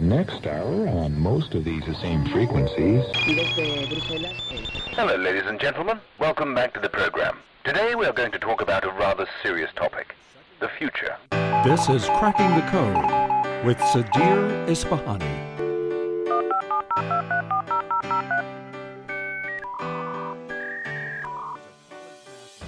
Next hour, on most of these the same frequencies. Hello, ladies and gentlemen. Welcome back to the program. Today we are going to talk about a rather serious topic the future. This is Cracking the Code with Sudhir Ispahani.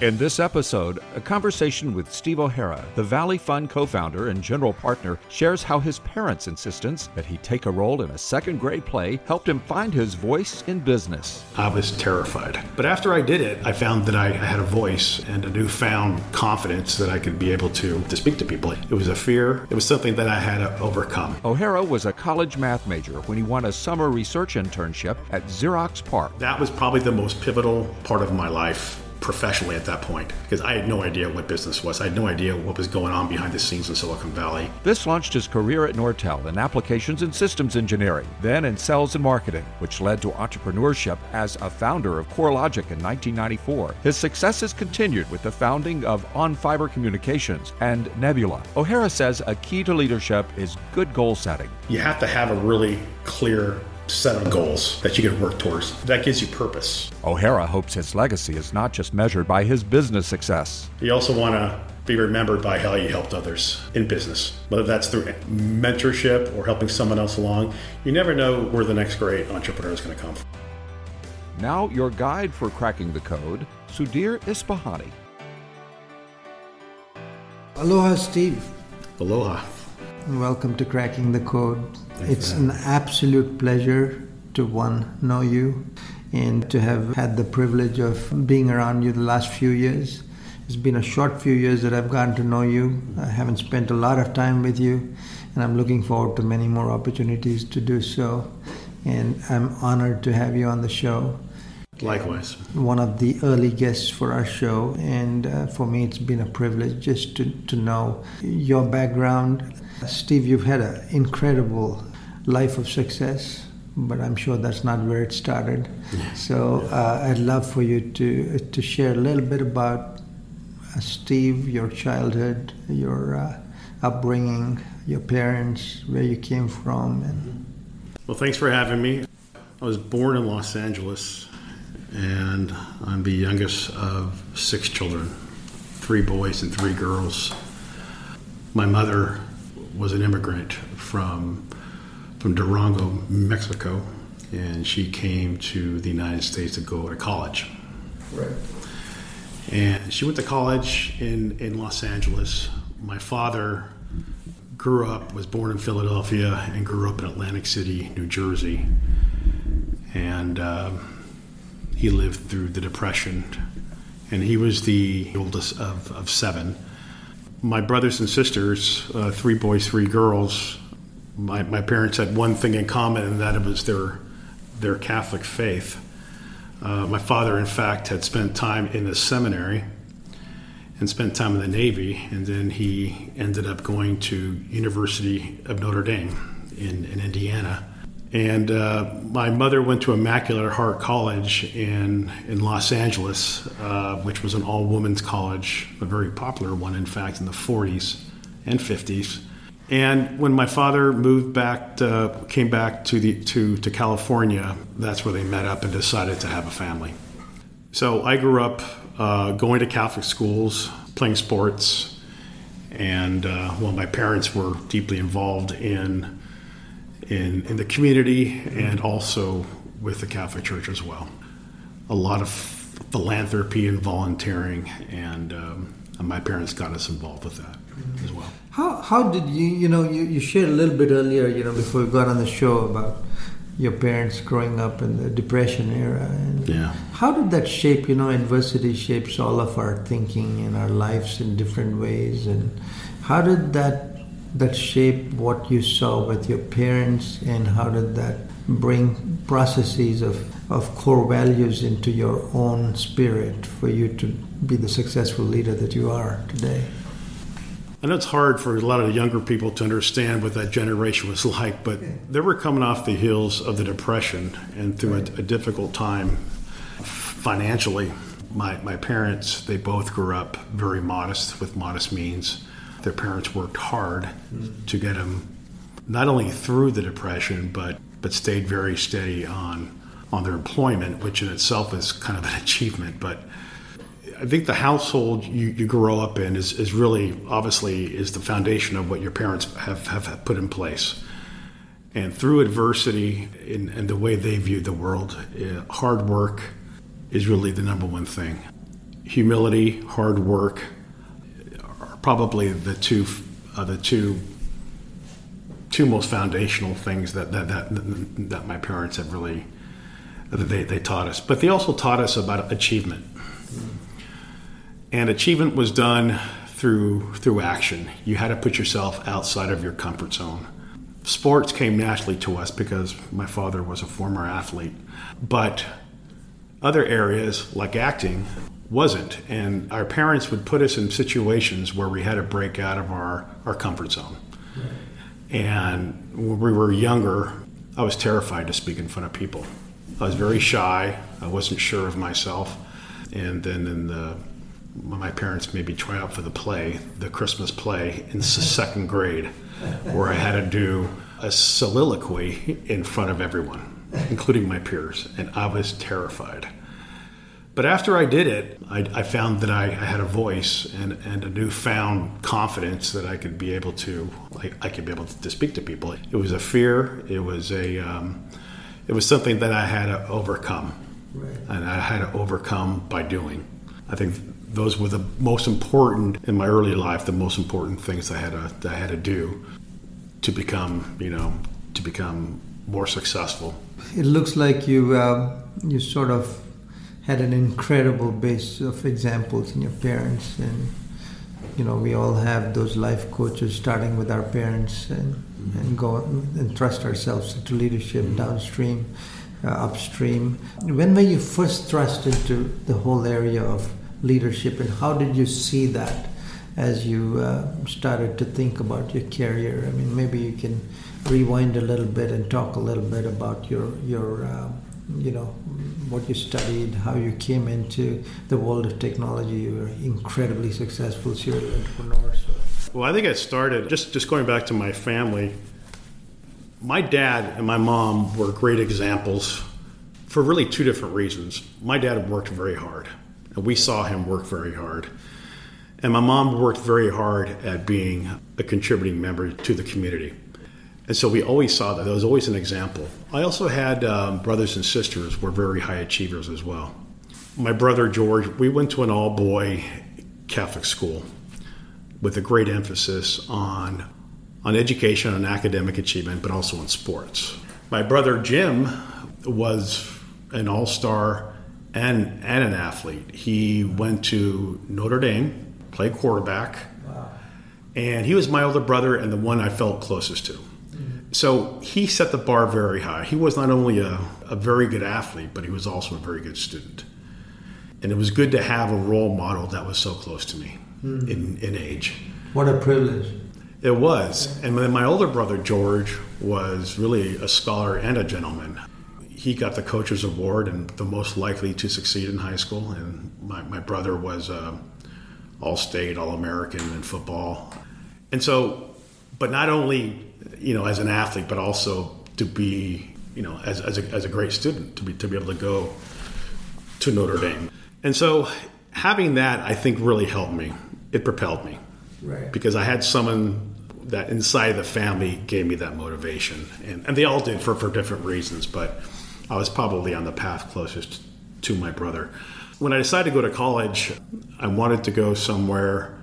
In this episode, a conversation with Steve O'Hara, the Valley Fund co founder and general partner, shares how his parents' insistence that he take a role in a second grade play helped him find his voice in business. I was terrified. But after I did it, I found that I had a voice and a newfound confidence that I could be able to, to speak to people. It was a fear, it was something that I had to overcome. O'Hara was a college math major when he won a summer research internship at Xerox PARC. That was probably the most pivotal part of my life professionally at that point because I had no idea what business was. I had no idea what was going on behind the scenes in Silicon Valley. This launched his career at Nortel in applications and systems engineering, then in sales and marketing, which led to entrepreneurship as a founder of CoreLogic in 1994. His successes continued with the founding of OnFiber Communications and Nebula. O'Hara says a key to leadership is good goal setting. You have to have a really clear set of goals that you can work towards. That gives you purpose. O'Hara hopes his legacy is not just measured by his business success. You also want to be remembered by how you helped others in business, whether that's through mentorship or helping someone else along. You never know where the next great entrepreneur is going to come from. Now, your guide for cracking the code, Sudhir Ispahani. Aloha, Steve. Aloha. Welcome to Cracking the Code. Thanks it's an absolute pleasure to one know you and to have had the privilege of being around you the last few years. It's been a short few years that I've gotten to know you. I haven't spent a lot of time with you, and I'm looking forward to many more opportunities to do so. And I'm honored to have you on the show. Likewise. One of the early guests for our show, and uh, for me, it's been a privilege just to, to know your background. Steve, you've had an incredible life of success, but I'm sure that's not where it started. So uh, I'd love for you to to share a little bit about uh, Steve, your childhood, your uh, upbringing, your parents, where you came from, and. Well, thanks for having me. I was born in Los Angeles, and I'm the youngest of six children, three boys and three girls. My mother was an immigrant from from Durango, Mexico, and she came to the United States to go to college. Right. And she went to college in, in Los Angeles. My father grew up, was born in Philadelphia, and grew up in Atlantic City, New Jersey. And uh, he lived through the Depression. And he was the oldest of, of seven. My brothers and sisters, uh, three boys, three girls, my, my parents had one thing in common, and that was their, their Catholic faith. Uh, my father, in fact, had spent time in the seminary and spent time in the Navy, and then he ended up going to University of Notre Dame in, in Indiana. And uh, my mother went to Immaculate Heart College in, in Los Angeles, uh, which was an all women's college, a very popular one, in fact, in the 40s and 50s. And when my father moved back, to, came back to the to to California, that's where they met up and decided to have a family. So I grew up uh, going to Catholic schools, playing sports, and uh, well, my parents were deeply involved in in in the community and also with the Catholic Church as well. A lot of philanthropy and volunteering, and, um, and my parents got us involved with that as well. How, how did you, you know, you, you shared a little bit earlier, you know, before we got on the show about your parents growing up in the Depression era. And Yeah. How did that shape, you know, adversity shapes all of our thinking and our lives in different ways. And how did that that shape what you saw with your parents and how did that bring processes of, of core values into your own spirit for you to be the successful leader that you are today? I know it's hard for a lot of the younger people to understand what that generation was like, but they were coming off the heels of the Depression and through a, a difficult time financially. My, my parents, they both grew up very modest with modest means. Their parents worked hard mm-hmm. to get them not only through the depression, but but stayed very steady on on their employment, which in itself is kind of an achievement. But I think the household you, you grow up in is, is really obviously is the foundation of what your parents have, have put in place. And through adversity and, and the way they view the world, uh, hard work is really the number one thing. Humility, hard work are probably the two uh, the two two most foundational things that that, that, that my parents have really that they, they taught us. But they also taught us about achievement. And achievement was done through through action. You had to put yourself outside of your comfort zone. Sports came naturally to us because my father was a former athlete. But other areas like acting wasn't. And our parents would put us in situations where we had to break out of our, our comfort zone. And when we were younger, I was terrified to speak in front of people. I was very shy. I wasn't sure of myself. And then in the my parents made me try out for the play, the Christmas play in second grade, where I had to do a soliloquy in front of everyone, including my peers, and I was terrified. But after I did it, I, I found that I, I, had a voice and, and a newfound confidence that I could be able to, I, I could be able to speak to people. It was a fear. It was a, um, it was something that I had to overcome, right. and I had to overcome by doing. I think those were the most important in my early life. The most important things I had to I had to do to become, you know, to become more successful. It looks like you uh, you sort of had an incredible base of examples in your parents and you know we all have those life coaches starting with our parents and mm-hmm. and go and trust ourselves into leadership mm-hmm. downstream uh, upstream when were you first thrust into the whole area of leadership and how did you see that as you uh, started to think about your career i mean maybe you can rewind a little bit and talk a little bit about your your uh, you know what you studied, how you came into the world of technology. You were incredibly successful serial entrepreneur. So. Well, I think I started just just going back to my family. My dad and my mom were great examples for really two different reasons. My dad worked very hard, and we saw him work very hard. And my mom worked very hard at being a contributing member to the community. And so we always saw that. There was always an example. I also had um, brothers and sisters who were very high achievers as well. My brother George, we went to an all boy Catholic school with a great emphasis on, on education and academic achievement, but also on sports. My brother Jim was an all star and, and an athlete. He went to Notre Dame, played quarterback, wow. and he was my older brother and the one I felt closest to so he set the bar very high. He was not only a, a very good athlete, but he was also a very good student. And it was good to have a role model that was so close to me mm. in, in age. What a privilege. It was. And then my older brother, George, was really a scholar and a gentleman. He got the Coaches Award and the most likely to succeed in high school. And my, my brother was uh, all state, all American in football. And so, but not only you know, as an athlete, but also to be, you know, as, as, a, as a great student, to be, to be able to go to Notre Dame. And so having that, I think, really helped me. It propelled me. Right. Because I had someone that inside the family gave me that motivation. And, and they all did for, for different reasons, but I was probably on the path closest to my brother. When I decided to go to college, I wanted to go somewhere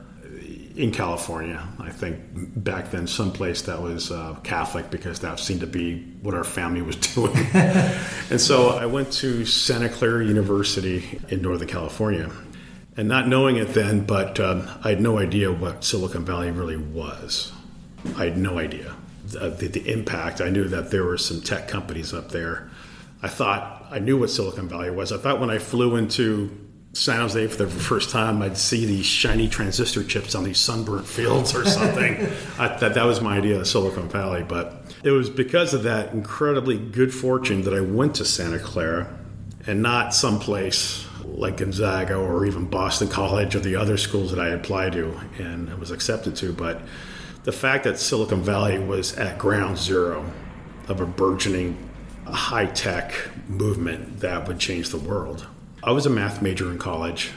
in California. I think back then, someplace that was uh, Catholic because that seemed to be what our family was doing. and so I went to Santa Clara University in Northern California. And not knowing it then, but um, I had no idea what Silicon Valley really was. I had no idea the, the, the impact. I knew that there were some tech companies up there. I thought I knew what Silicon Valley was. I thought when I flew into San Jose for the first time, I'd see these shiny transistor chips on these sunburnt fields or something. I, that that was my idea of Silicon Valley, but it was because of that incredibly good fortune that I went to Santa Clara and not someplace like Gonzaga or even Boston College or the other schools that I applied to and was accepted to, but the fact that Silicon Valley was at ground zero of a burgeoning high tech movement that would change the world. I was a math major in college.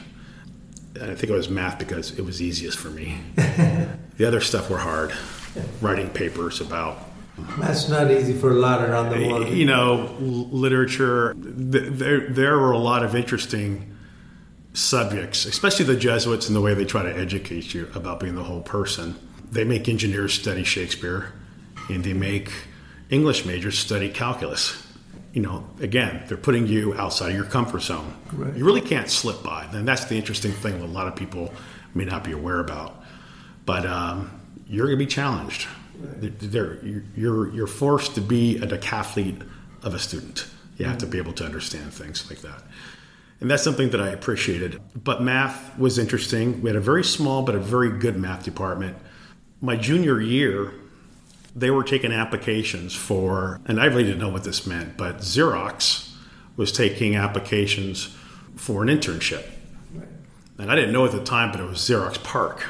I think it was math because it was easiest for me. the other stuff were hard. Writing papers about That's not easy for a lot around the world. you know, literature. There, there were a lot of interesting subjects, especially the Jesuits and the way they try to educate you about being the whole person. They make engineers study Shakespeare, and they make English majors study calculus. You know, again, they're putting you outside of your comfort zone. Right. You really can't slip by. And that's the interesting thing that a lot of people may not be aware about. But um, you're going to be challenged. They're, you're, you're forced to be a decathlete of a student. You have to be able to understand things like that. And that's something that I appreciated. But math was interesting. We had a very small but a very good math department. My junior year, they were taking applications for, and I really didn't know what this meant, but Xerox was taking applications for an internship. And I didn't know at the time, but it was Xerox PARC.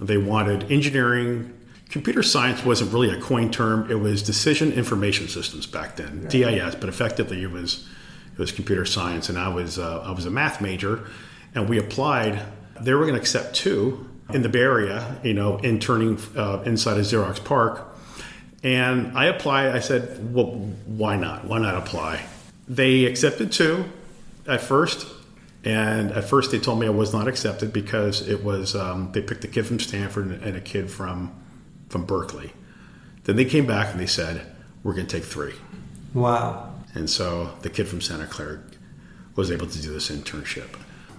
They wanted engineering. Computer science wasn't really a coined term. It was decision information systems back then, DIS, but effectively it was it was computer science. And I was uh, I was a math major, and we applied. They were going to accept two in the Bay Area, you know, interning uh, inside of Xerox PARC. And I applied. I said, "Well, why not? Why not apply?" They accepted two at first, and at first they told me I was not accepted because it was um, they picked a kid from Stanford and a kid from from Berkeley. Then they came back and they said, "We're going to take three. Wow. And so the kid from Santa Clara was able to do this internship.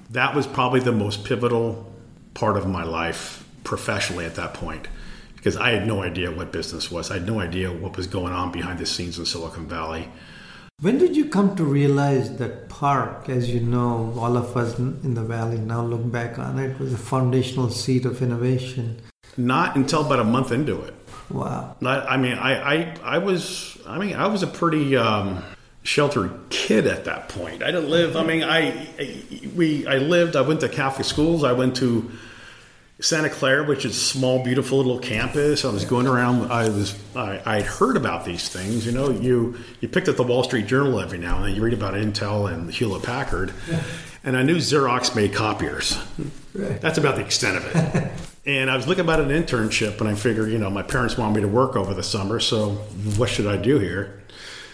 That was probably the most pivotal part of my life professionally at that point because I had no idea what business was. I had no idea what was going on behind the scenes in Silicon Valley. When did you come to realize that PARC, as you know, all of us in the valley now look back on it, was a foundational seat of innovation? Not until about a month into it. Wow. Not, I mean, I, I, I was, I mean, I was a pretty um, sheltered kid at that point. I didn't live. I mean, I, I, we, I lived. I went to Catholic schools. I went to Santa Clara, which is a small, beautiful little campus. I was going around. I was, I, I'd heard about these things. You know, you, you picked up the Wall Street Journal every now and then. You read about Intel and Hewlett Packard, and I knew Xerox made copiers. Right. That's about the extent of it. And I was looking about an internship, and I figured, you know, my parents want me to work over the summer, so what should I do here?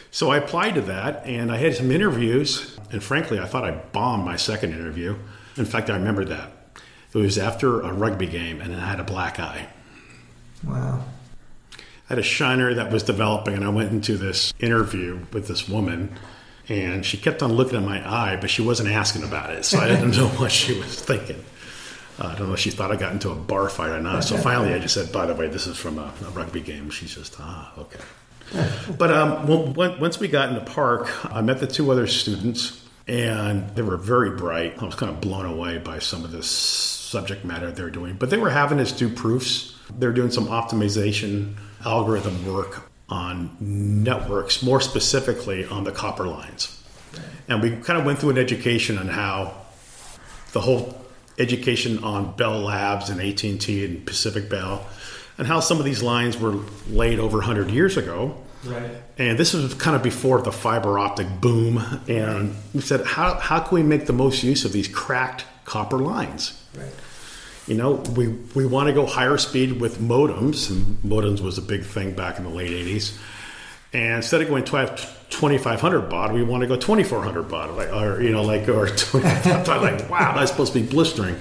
So I applied to that, and I had some interviews, and frankly, I thought I bombed my second interview. In fact, I remember that. It was after a rugby game, and I had a black eye. Wow. I had a shiner that was developing, and I went into this interview with this woman, and she kept on looking at my eye, but she wasn't asking about it, so I didn't know what she was thinking. Uh, I don't know if she thought I got into a bar fight or not. So finally, I just said, "By the way, this is from a, a rugby game." She's just, "Ah, okay." But um, well, once we got in the PARC, I met the two other students, and they were very bright. I was kind of blown away by some of this subject matter they're doing. But they were having us do proofs. They're doing some optimization algorithm work on networks, more specifically on the copper lines. And we kind of went through an education on how the whole education on Bell Labs and AT&T and Pacific Bell, and how some of these lines were laid over 100 years ago. Right. And this was kind of before the fiber optic boom. And we said, how, how can we make the most use of these cracked copper lines? Right. You know, we, we want to go higher speed with modems, and modems was a big thing back in the late 80s. And instead of going 12, 2500 baud, we want to go 2400 baud, like, or, you know, like, or 25, like, wow, that's supposed to be blistering.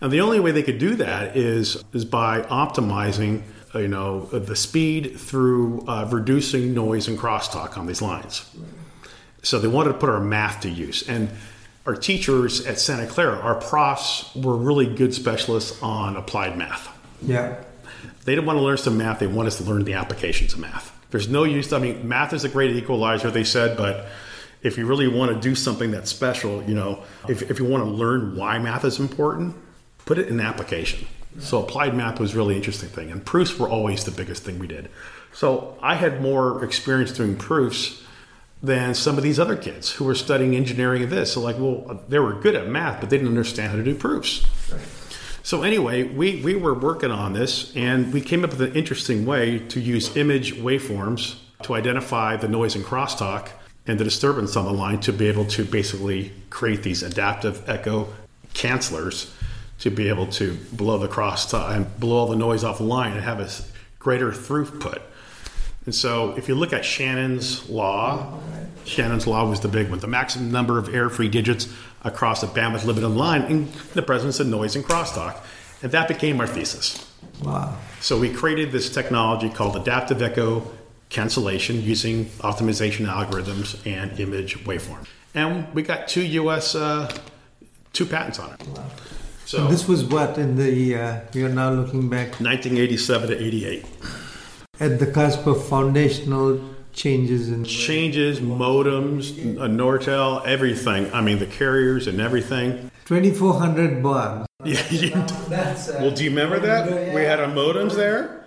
And the only way they could do that is, is by optimizing, you know, the speed through uh, reducing noise and crosstalk on these lines. So they wanted to put our math to use. And our teachers at Santa Clara, our profs, were really good specialists on applied math. Yeah. They didn't want to learn some math, they want us to learn the applications of math. There's no use, I mean, math is a great equalizer, they said, but if you really want to do something that's special, you know, if, if you want to learn why math is important, put it in application. So applied math was really interesting thing, and proofs were always the biggest thing we did. So I had more experience doing proofs than some of these other kids who were studying engineering and this. So like, well, they were good at math, but they didn't understand how to do proofs. So anyway, we, we were working on this and we came up with an interesting way to use image waveforms to identify the noise and crosstalk and the disturbance on the line to be able to basically create these adaptive echo cancelers to be able to blow the crosstalk and blow all the noise off the line and have a greater throughput. And so if you look at Shannon's law, Shannon's law was the big one, the maximum number of error-free digits across a bandwidth limited line in the presence of noise and crosstalk. And that became our thesis. Wow. So we created this technology called adaptive echo cancellation using optimization algorithms and image waveform. And we got two US, uh, two patents on it. Wow. So and this was what in the, uh, we are now looking back? 1987 to 88. At the cusp of foundational changes in changes, modems, uh, Nortel, everything. I mean, the carriers and everything. 2400 baud. Yeah. well, do you remember that? We had our modems there.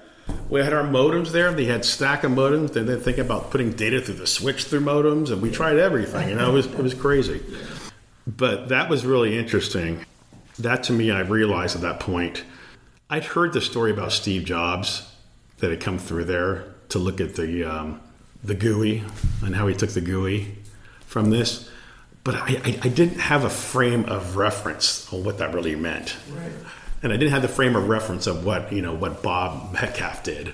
We had our modems there. They had stack of modems. Then they think about putting data through the switch through modems, and we tried everything. You know, it was it was crazy. But that was really interesting. That to me, I realized at that point, I'd heard the story about Steve Jobs that had come through there to look at the um, the GUI and how he took the GUI from this, but I, I, I, didn't have a frame of reference on what that really meant, right. and I didn't have the frame of reference of what you know what Bob Metcalfe did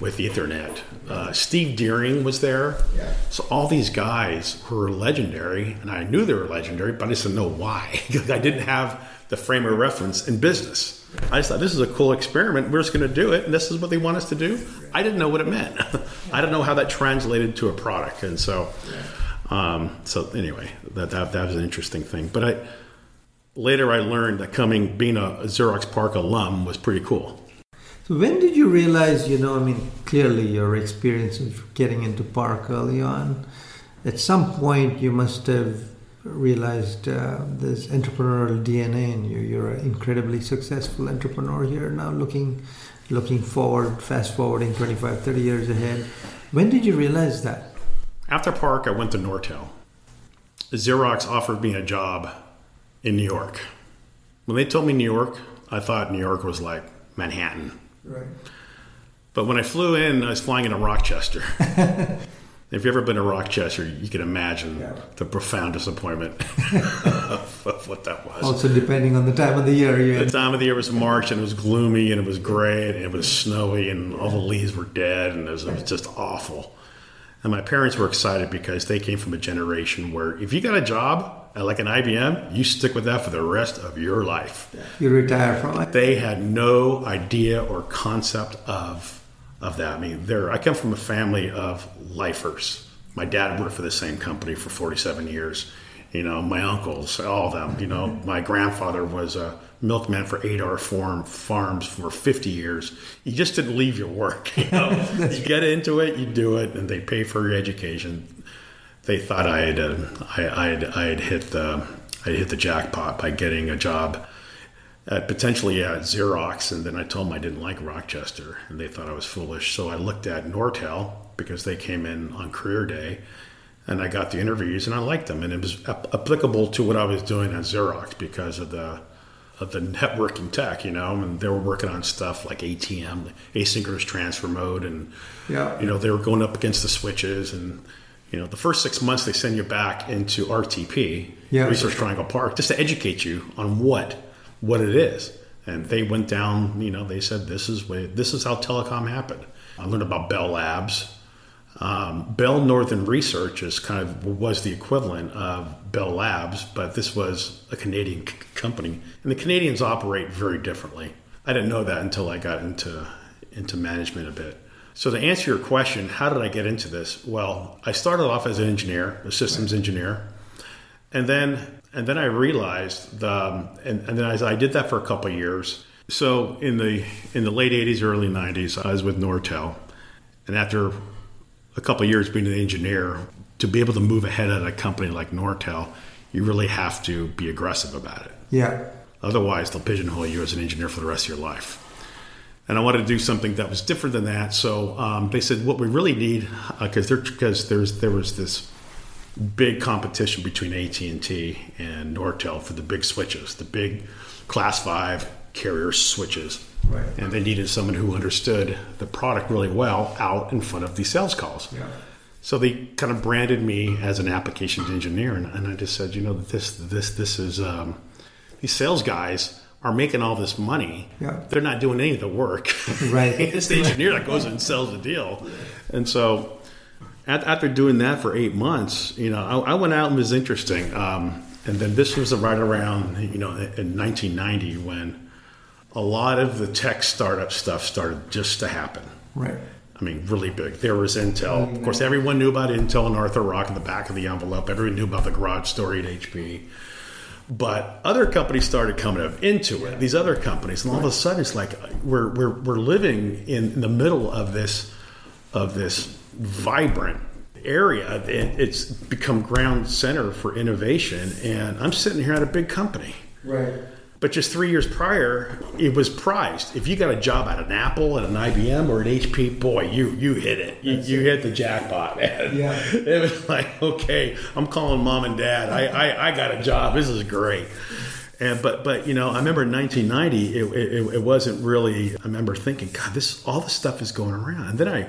with Ethernet. Uh, Steve Deering was there, yeah. so all these guys were legendary, and I knew they were legendary, but I just didn't know why because I didn't have the frame of reference in business. I just thought this is a cool experiment. We're just going to do it, and this is what they want us to do. I didn't know what it meant. I didn't know how that translated to a product, and so, um, so anyway, that, that that was an interesting thing. But I later I learned that coming being a Xerox PARC alum was pretty cool. So when did you realize? You know, I mean, clearly your experience of getting into PARC early on. At some point, you must have realized uh, this entrepreneurial DNA in you. You're an incredibly successful entrepreneur here now, looking looking forward, fast forwarding 25, 30 years ahead. When did you realize that? After PARC, I went to Nortel. Xerox offered me a job in New York. When they told me New York, I thought New York was like Manhattan. Right. But when I flew in, I was flying into Rochester. If you've ever been to Rochester, you can imagine yeah. the profound disappointment of what that was. Also, depending on the time of the year. The time of the year was March, and it was gloomy, and it was gray, and it was snowy, and all the leaves were dead, and it was, it was just awful. And my parents were excited because they came from a generation where if you got a job at like an IBM, you stick with that for the rest of your life. You retire from it. They had no idea or concept of of that. I mean, there. I come from a family of lifers. My dad worked for the same company for 47 years. You know, my uncles, all of them. You know, my grandfather was a milkman for Adohr Farm Farms for 50 years. You just didn't leave your work. You know, you get into it, you do it, and they pay for your education. They thought I had, uh, I, I had, I had hit the, I hit the jackpot by getting a job at potentially at Xerox, and then I told them I didn't like Rochester, and they thought I was foolish. So I looked at Nortel because they came in on career day, and I got the interviews, and I liked them, and it was applicable to what I was doing at Xerox because of the of the networking tech, you know, and they were working on stuff like ATM, asynchronous transfer mode, and yeah. you know they were going up against the switches and you know, the first six months they send you back into RTP, yeah. Research Triangle Park, just to educate you on what what it is. And they went down, you know, they said this is way, this is how telecom happened. I learned about Bell Labs. Um, Bell Northern Research is kind of was the equivalent of Bell Labs, but this was a Canadian c- company, and the Canadians operate very differently. I didn't know that until I got into into management a bit. So to answer your question, how did I get into this? Well, I started off as an engineer, a systems engineer, and then and then I realized, the, um, and, and then I, I, did that for a couple years. So in the in the late '80s, early '90s, I was with Nortel, and after a couple years being an engineer, to be able to move ahead at a company like Nortel, you really have to be aggressive about it. Yeah. Otherwise, they'll pigeonhole you as an engineer for the rest of your life. And I wanted to do something that was different than that. So um, they said, what we really need, because uh, because there's there was this big competition between AT&T and Nortel for the big switches, the big class 5 carrier switches. Right. And they needed someone who understood the product really well out in front of these sales calls. Yeah. So they kind of branded me as an applications engineer, and, and I just said, you know, this this this is um, these sales guys are making all this money. Yeah. They're not doing any of the work. Right. it's the engineer that goes and sells the deal. And so after doing that for eight months, you know, I, I went out and it was interesting. Um, and then this was right around, you know, in 1990 when a lot of the tech startup stuff started just to happen. Right. I mean, really big. There was Intel. Of course, everyone knew about Intel and Arthur Rock in the back of the envelope. Everyone knew about the garage story at HP. But other companies started coming up into it. These other companies, and all of a sudden, it's like we're we're, we're living in, the middle of this of this vibrant area. It, it's become ground center for innovation, and I'm sitting here at a big company. Right. But just three years prior, it was prized. If you got a job at an Apple, at an IBM, or an HP, boy, you you hit it. You, you hit the jackpot, man. Yeah. It was like, okay, I'm calling mom and dad. I, I, I got a job. This is great. And but but you know, I remember in 1990, it, it, it wasn't really. I remember thinking, God, this all this stuff is going around. And then I,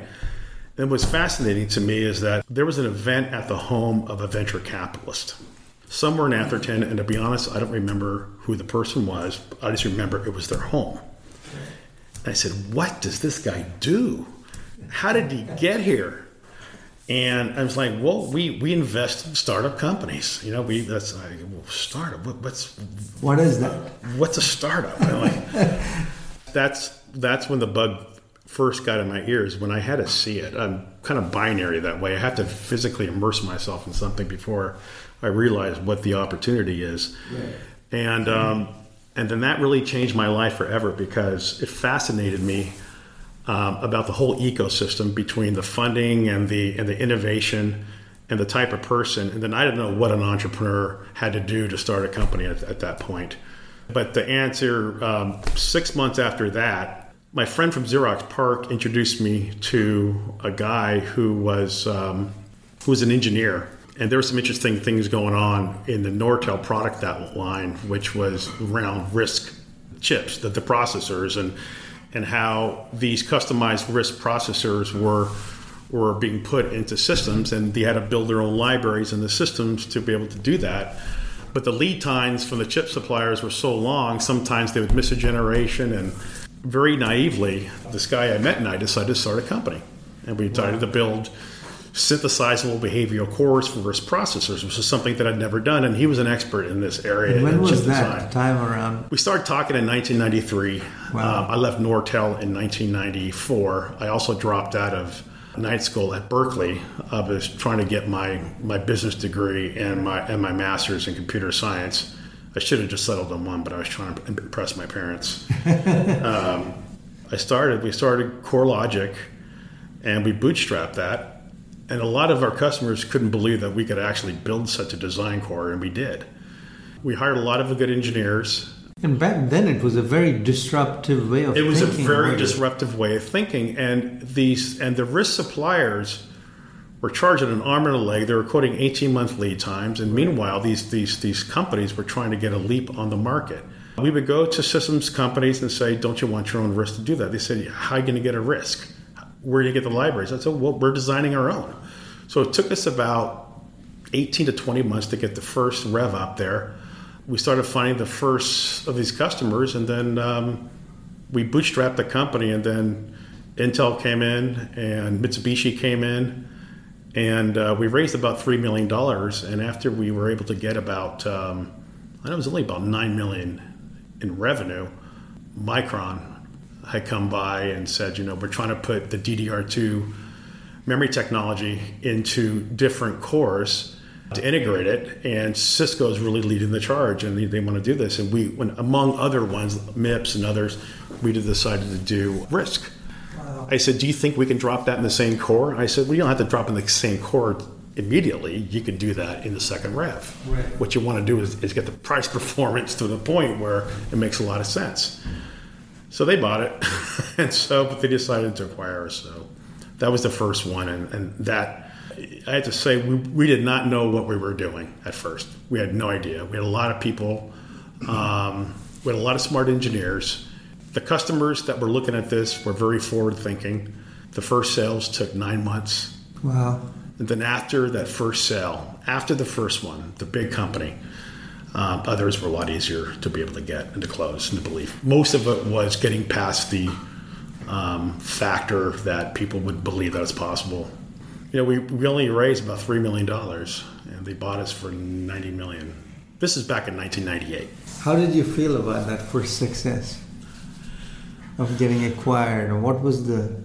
and what's fascinating to me is that there was an event at the home of a venture capitalist somewhere in Atherton, and to be honest, I don't remember who the person was. I just remember it was their home. And I said, "What does this guy do? How did he get here?" And I was like, "Well, we we invest in startup companies. You know, we that's like, well, startup. What, what's What is that? what's a startup?" I'm like, that's that's when the bug first got in my ears when I had to see it. I'm kind of binary that way. I have to physically immerse myself in something before I realize what the opportunity is. Right. And um, and then that really changed my life forever because it fascinated me um, about the whole ecosystem between the funding and the and the innovation and the type of person. And then I didn't know what an entrepreneur had to do to start a company at, at that point. But the answer, um, six months after that, my friend from Xerox PARC introduced me to a guy who was um, who was an engineer, and there were some interesting things going on in the Nortel product that line, which was around RISC chips, the, the processors, and and how these customized RISC processors were were being put into systems, and they had to build their own libraries in the systems to be able to do that. But the lead times from the chip suppliers were so long, sometimes they would miss a generation. And very naively, this guy I met and I decided to start a company. And we decided to build synthesizable behavioral cores for RISC processors, which is something that I'd never done. And he was an expert in this area. And when was that design. time around? We started talking in 1993. Wow. Um, I left Nortel in 1994. I also dropped out of night school at Berkeley. I was trying to get my, my business degree and my and my master's in computer science. I should have just settled on one, but I was trying to impress my parents. um, I started. We started CoreLogic, and we bootstrapped that. And a lot of our customers couldn't believe that we could actually build such a design core, and we did. We hired a lot of good engineers. And back then, it was a very disruptive way of It was a very right? disruptive way of thinking, and these and the RISC suppliers were charging an arm and a leg. They were quoting 18 month lead times, and meanwhile, these these these companies were trying to get a leap on the market. We would go to systems companies and say, "Don't you want your own RISC to do that?" They said, "How are you going to get a RISC? Where do you get the libraries?" I said, "Well, we're designing our own." So it took us about 18 to 20 months to get the first rev up there. We started finding the first of these customers, and then um, we bootstrapped the company. And then Intel came in, and Mitsubishi came in, and uh, we raised about three million dollars. And after we were able to get about, um, I know it was only about nine million in revenue, Micron had come by and said, you know, we're trying to put the DDR2 memory technology into different cores to integrate it, and Cisco is really leading the charge, and they, they want to do this. And we, when, among other ones, MIPS and others, we decided to do RISC. I said, "Do you think we can drop that in the same core?" I said, "Well, you don't have to drop in the same core immediately. You can do that in the second rev. Right. What you want to do is, is get the price performance to the point where it makes a lot of sense." So they bought it, and so but they decided to acquire us. So that was the first one, and, and that I have to say we, we did not know what we were doing at first. We had no idea. We had a lot of people um, We had a lot of smart engineers. The customers that were looking at this were very forward thinking. The first sales took nine months. Wow. And then after that first sale, after the first one, the big company, um, others were a lot easier to be able to get and to close and to believe. Most of it was getting past the um, factor that people would believe that it's possible. You know, we, we only raised about $3 million and they bought us for 90 million. This is back in 1998. How did you feel about that first success of getting acquired? And what was the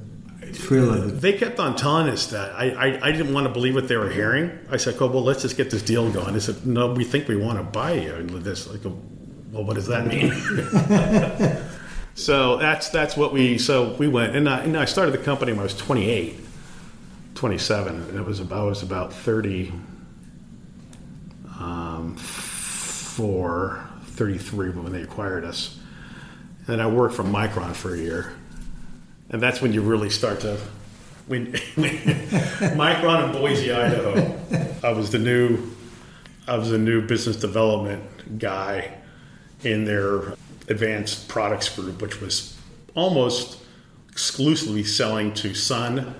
thrill of it? They kept on telling us that. I, I, I didn't want to believe what they were hearing. I said, oh, well, let's just get this deal going. They said, no, we think we want to buy you. And this, like, well, what does that mean? so that's that's what we, so we went. And I, and I started the company when I was 28, 27. And it was about, I was about 30, um, four, 33 when they acquired us. And I worked for Micron for a year and that's when you really start to. When, Micron in Boise, Idaho, I was the new, I was the new business development guy in their advanced products group, which was almost exclusively selling to Sun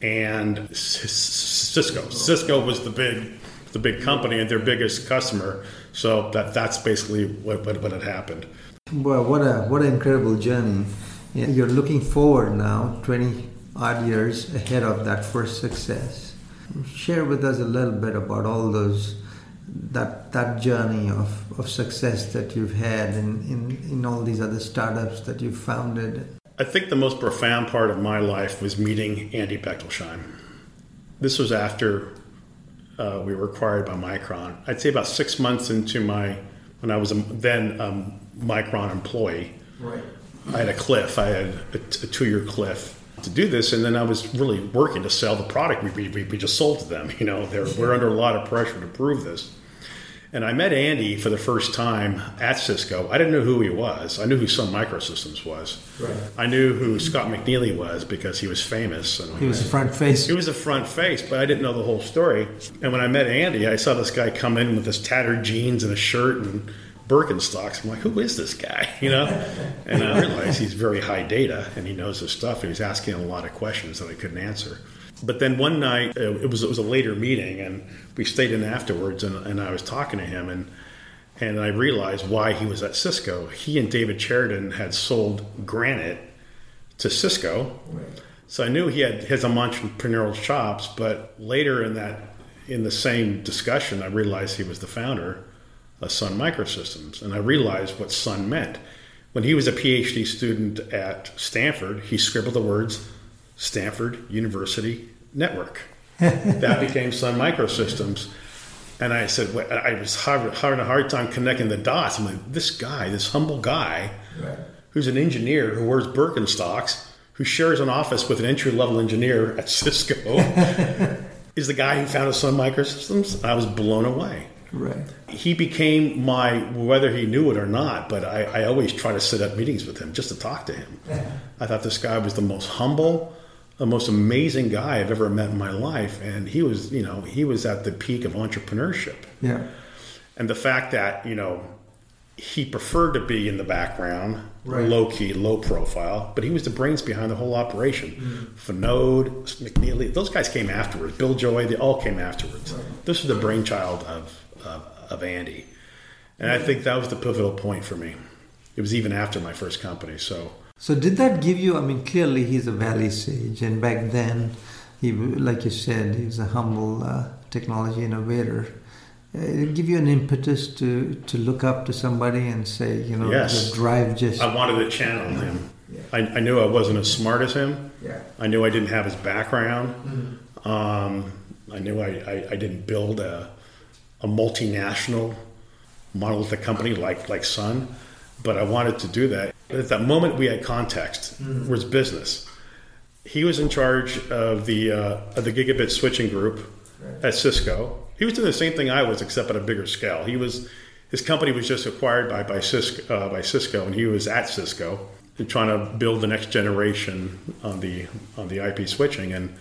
and Cisco. Cisco was the big, the big company and their biggest customer. So that that's basically what, what, what had happened. Well, what a what an incredible journey you're looking forward now, 20 odd years ahead of that first success. Share with us a little bit about all those that that journey of, of success that you've had in, in, in all these other startups that you've founded. I think the most profound part of my life was meeting Andy Bechtolsheim. This was after uh, we were acquired by Micron. I'd say about six months into my when I was a, then a Micron employee. Right. I had a cliff. I had a, a two-year cliff to do this, and then I was really working to sell the product we, we, we just sold to them. You know, we're under a lot of pressure to prove this. And I met Andy for the first time at Cisco. I didn't know who he was. I knew who Sun Microsystems was. Right. I knew who Scott McNealy was because he was famous. And he was a front face. He was a front face, but I didn't know the whole story. And when I met Andy, I saw this guy come in with his tattered jeans and a shirt and Birkenstocks. I'm like, who is this guy? You know, and I realized he's very high data and he knows his stuff. And he's asking a lot of questions that I couldn't answer. But then one night, uh, it was it was a later meeting, and we stayed in afterwards, and, and I was talking to him, and and I realized why he was at Cisco. He and David Cheriton had sold Granite to Cisco, right. so I knew he had his entrepreneurial chops. But later in that in the same discussion, I realized he was the founder Sun Microsystems. And I realized what Sun meant. When he was a PhD student at Stanford, he scribbled the words Stanford University Network. that became Sun Microsystems. And I said, I was having a hard time connecting the dots. I'm like, this guy, this humble guy, right. who's an engineer who wears Birkenstocks, who shares an office with an entry level engineer at Cisco, is the guy who founded Sun Microsystems. I was blown away. Right. He became my, whether he knew it or not, but I, I always try to set up meetings with him just to talk to him. I thought this guy was the most humble, the most amazing guy I've ever met in my life. And he was, you know, he was at the peak of entrepreneurship. Yeah. And the fact that, you know, he preferred to be in the background, right. low key, low profile, but he was the brains behind the whole operation. Mm-hmm. Vinod, McNealy, those guys came afterwards. Bill Joy, they all came afterwards. Right. This was the brainchild of of, of Andy. And I think that was the pivotal point for me. It was even after my first company. So, so did that give you? I mean, clearly he's a valley sage, and back then, he, like you said, he was a humble uh, technology innovator. Uh, it give you an impetus to to look up to somebody and say, you know, yes. drive just. I wanted to channel him. Yeah. I, I, knew I wasn't as smart as him. Yeah. I knew I didn't have his background. Mm-hmm. Um, I knew I, I, I, didn't build a a multinational monolithic company like like Sun, but I wanted to do that. At that moment, we had context. Mm-hmm. Was business. He was in charge of the uh, of the gigabit switching group right. at Cisco. He was doing the same thing I was, except at a bigger scale. He was his company was just acquired by by Cisco, uh, by Cisco, and he was at Cisco and trying to build the next generation on the on the IP switching. And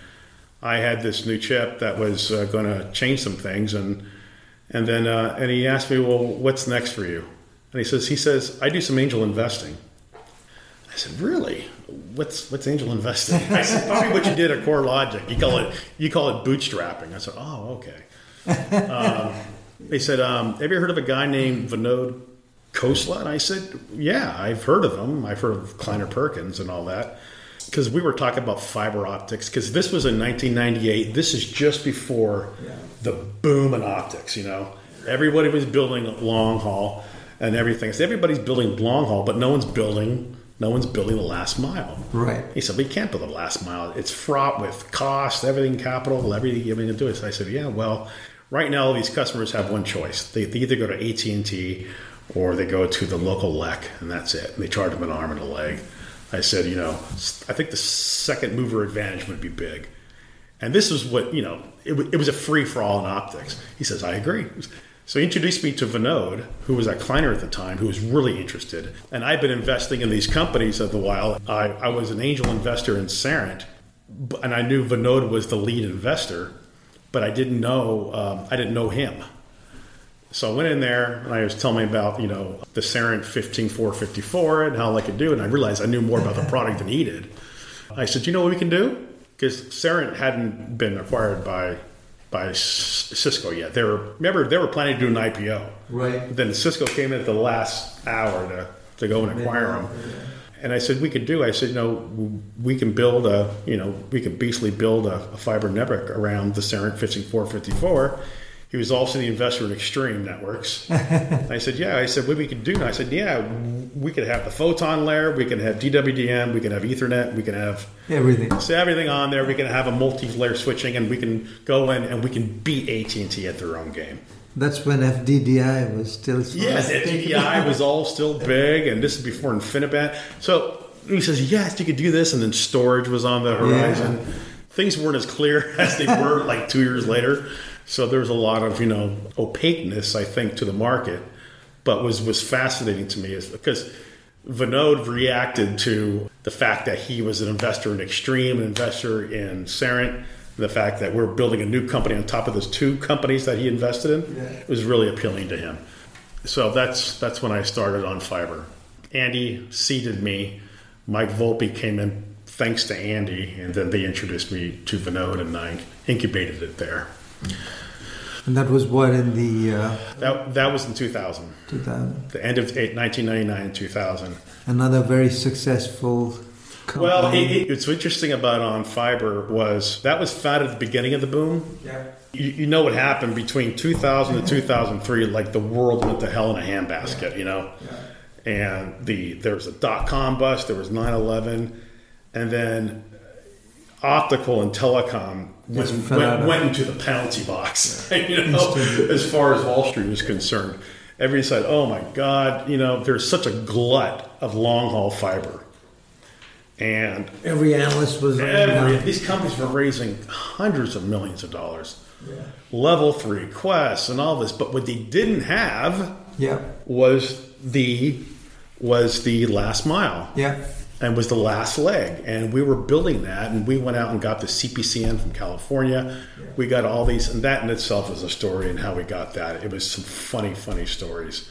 I had this new chip that was uh, going to change some things, and and then uh, and he asked me, well, what's next for you? And he says, he says, I do some angel investing. I said, really? What's what's angel investing? I said, probably what you did at CoreLogic. You call it you call it bootstrapping. I said, oh, okay. Um, they said, um, have you heard of a guy named Vinod Khosla? And I said, yeah, I've heard of him. I've heard of Kleiner Perkins and all that. Because we were talking about fiber optics. Because this was in 1998. This is just before Yeah. the boom in optics. You know, everybody was building long haul and everything. So everybody's building long haul, but no one's building. No one's building the last mile. Right. He said, "We can't build the last mile. It's fraught with cost, everything, capital, everything you to do it." So I said, "Yeah, well, right now these customers have one choice. They, they either go to AT and T or they go to the local LEC, and that's it. And they charge them an arm and a leg." I said, "You know, I think the second mover advantage would be big." And this is what, you know, it, wa- it was a free for all in optics. He says, I agree. So he introduced me to Vinod, who was at Kleiner at the time, who was really interested. And I've been investing in these companies of the while. I, I was an angel investor in Cerent, and I knew Vinod was the lead investor, but I didn't know, um, I didn't know him. So I went in there and I was telling me about, you know, the Cerent 15454 and how I could do it. And I realized I knew more about the product than he did. I said, you know what we can do? Because Cerent hadn't been acquired by by Cisco yet. They were remember they were planning to do an IPO. Right. Then Cisco came in at the last hour to, to go and acquire them. And I said we could do. I said you know we can build a you know we could basically build a, a fiber network around the Cerent 5454. He was also the investor in Extreme Networks. I said, yeah. I said, what we could do? And I said, yeah, we could have the photon layer, we can have DWDM, we can have Ethernet, we can have Everything. so everything on there. We can have a multi-layer switching, and we can go in and we can beat AT and T at their own game. That's when FDDI was still. Yes, FDDI was all still big, and this is before InfiniBand. So he says, yes, you could do this, and then storage was on the horizon. Things weren't as clear as they were like two years later. So there was a lot of you know opaqueness, I think, to the market. But was was fascinating to me is because Vinod reacted to the fact that he was an investor in Extreme, an investor in Cerent, the fact that we're building a new company on top of those two companies that he invested in Yeah. was really appealing to him. So that's that's when I started on fiber. Andy seeded me. Mike Volpi came in thanks to Andy, and then they introduced me to Vinod, and I incubated it there. And that was what in the uh, That that was in 2000, 2000. the end of 1999 and 2000. Another very successful company. Well, it, it, what's interesting about OnFiber was that was founded at the beginning of the boom. yeah. You, you know what happened between 2000 and 2003? Like the world went to hell in a handbasket, you know. Yeah. And the there was a dot com bust, there was 9/11, and then optical and telecom went, Just fell out went, went into the penalty box. you know, as far as Wall Street was concerned, everybody said, "Oh my God, you know, there's such a glut of long haul fiber." And Every analyst was Every, these companies were raising hundreds of millions of dollars. Level three Qwests and all this, but what they didn't have Yeah. was the was the last mile Yeah. And was the last leg. And we were building that, and we went out and got the CPCN from California. We got all these, and that in itself is a story and how we got that. It was some funny, funny stories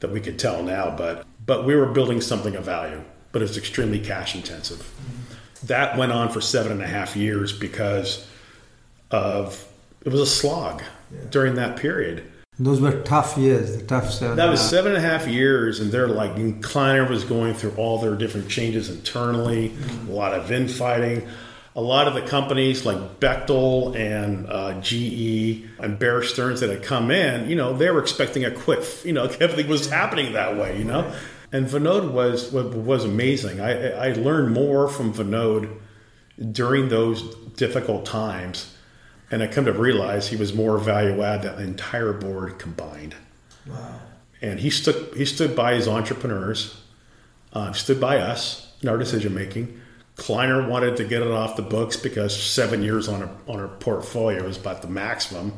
that we could tell now, but but we were building something of value, but it was extremely cash intensive. Mm-hmm. That went on for seven and a half years because of it was a slog during that period. Those were tough years, the tough seven. That was and a half. seven and a half years, and they're like Kleiner was going through all their different changes internally, a lot of infighting. A lot of the companies like Bechtel and uh, GE and Bear Stearns that had come in, you know, they were expecting a quick, you know, everything was happening that way, you know. And Vinod was was, was amazing. I, I learned more from Vinod during those difficult times, and I come to realize he was more value add than the entire board combined Wow. and he stood he stood by his entrepreneurs, uh, stood by us in our decision making. Kleiner wanted to get it off the books because seven years on a on a portfolio is about the maximum,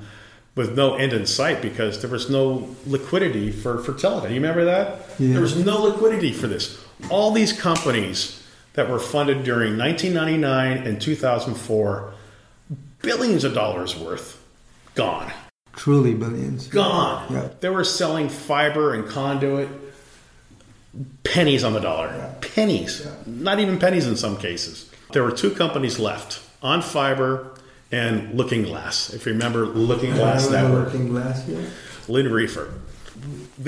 with no end in sight because there was no liquidity for for Teledyne. You remember that? Yeah. There was no liquidity for this. All these companies that were funded during 1999 and 2004, billions of dollars worth, gone Truly billions. gone. Yeah. They were selling fiber and conduit pennies on the dollar. Pennies. Not even pennies in some cases. There were two companies left OnFiber and Looking Glass. If you remember Looking Glass Network, Looking Glass, yeah. Lynn Reefer.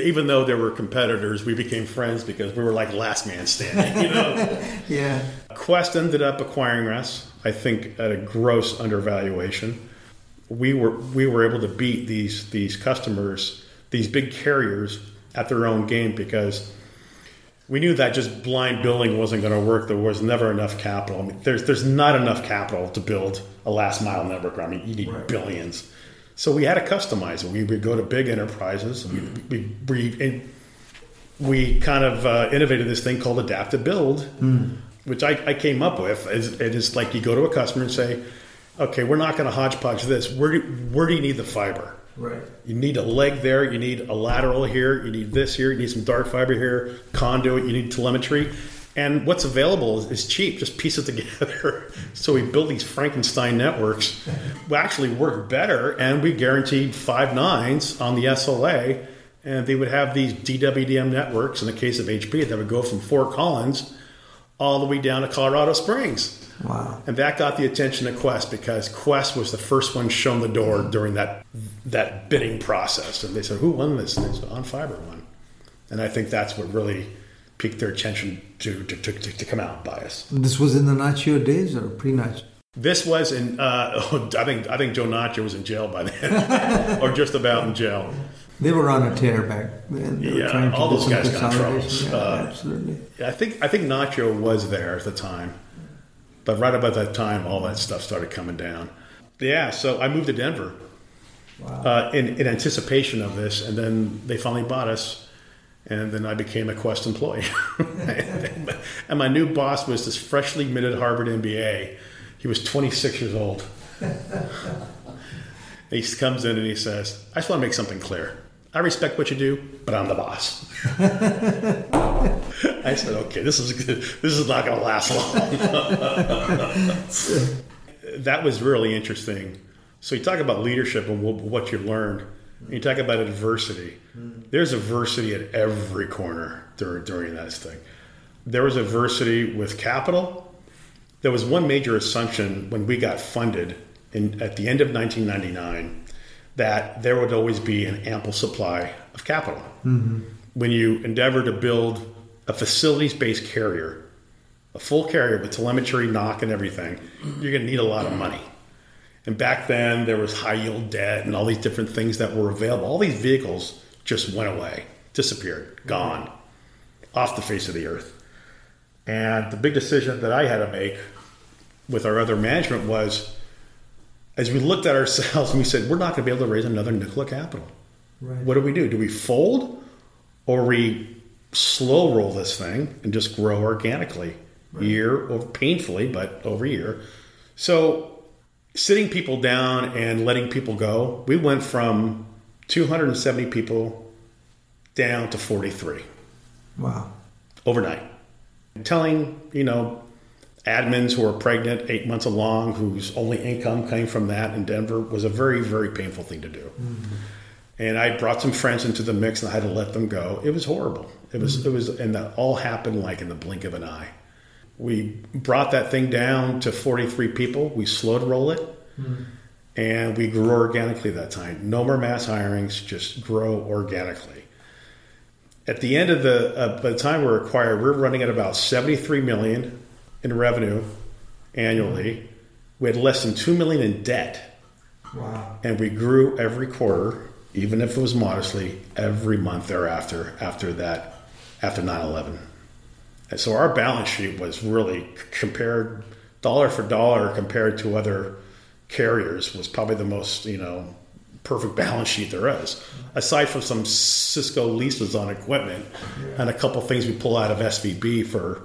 Even though there were competitors, we became friends because we were like last man standing, you know? Yeah. Qwest ended up acquiring us, I think, at a gross undervaluation. We were we were able to beat these these customers, these big carriers, at their own game because we knew that just blind building wasn't going to work. There was never enough capital. I mean, there's there's not enough capital to build a last mile network. I mean, you need Right. billions. So we had to customize it. We would go to big enterprises. We we we, and we kind of uh, innovated this thing called adaptive build, which I, I came up with. is it is like you go to a customer and say, "Okay, we're not going to hodgepodge this. Where do, where do you need the fiber? Right. You need a leg there. You need a lateral here. You need this here. You need some dark fiber here. Conduit. You need telemetry. And what's available is, is cheap. Just piece it together. so we build these Frankenstein networks. We actually work better, and we guaranteed five nines on the SLA. And they would have these DWDM networks. In the case of HP, that would go from Fort Collins all the way down to Colorado Springs. Wow. And that got the attention of Qwest because Qwest was the first one shown the door during that that bidding process. And they said, "Who won this?" And they said, "OnFiber won." And I think that's what really piqued their attention to to, to, to, come out and buy us. This was in the Nacchio days or pre-Nacchio? This was in uh, I think I think Joe Nacchio was in jail by then, or just about in jail. They were on a tear back then. They Yeah, trying all those guys got in trouble. Yeah, Uh, absolutely. I think I think Nacchio was there at the time, but right about that time, all that stuff started coming down. Yeah, so I moved to Denver uh, in, in anticipation of this, and then they finally bought us, and then I became a Qwest employee. and my new boss was this freshly minted Harvard MBA. He was 26 years old. he comes in and he says, "I just want to make something clear. I respect what you do, but I'm the boss." I said, "Okay, this is good. this is not going to last long." that was really interesting. So you talk about leadership and what you learned. And You talk about adversity. There's adversity at every corner during, during that thing. There was adversity with capital. There was one major assumption when we got funded in, at the end of 1999 that there would always be an ample supply of capital. Mm-hmm. When you endeavor to build a facilities based carrier, a full carrier with telemetry, NOC, and everything, you're going to need a lot of money. And back then, there was high yield debt and all these different things that were available. All these vehicles just went away, disappeared, gone, off the face of the earth. And the big decision that I had to make with our other management was as we looked at ourselves and we said, we're not going to be able to raise another nickel of capital. Right. What do we do? Do we fold or we slow roll this thing and just grow organically year over painfully, but over year? So sitting people down and letting people go, we went from 270 people down to 43 Wow. overnight. Telling, you know, admins who are pregnant eight months along, whose only income came from that in Denver, was a very, very painful thing to do. Mm-hmm. And I brought some friends into the mix and I had to let them go. It was horrible. It was, mm-hmm. it was, and that all happened like in the blink of an eye. We brought that thing down to 43 people. We slowed roll it mm-hmm. and we grew organically that time. No more mass hirings, just grow organically at the end of the uh, by the time we're acquired, we're running at about 73 million in revenue annually. We had less than 2 million in debt, Wow. and we grew every quarter, even if it was modestly, every month thereafter after that after 9/11. And so our balance sheet was really compared dollar for dollar compared to other carriers was probably the most, you know, perfect balance sheet there is. Aside from some Cisco leases on equipment and a couple things we pull out of SVB for,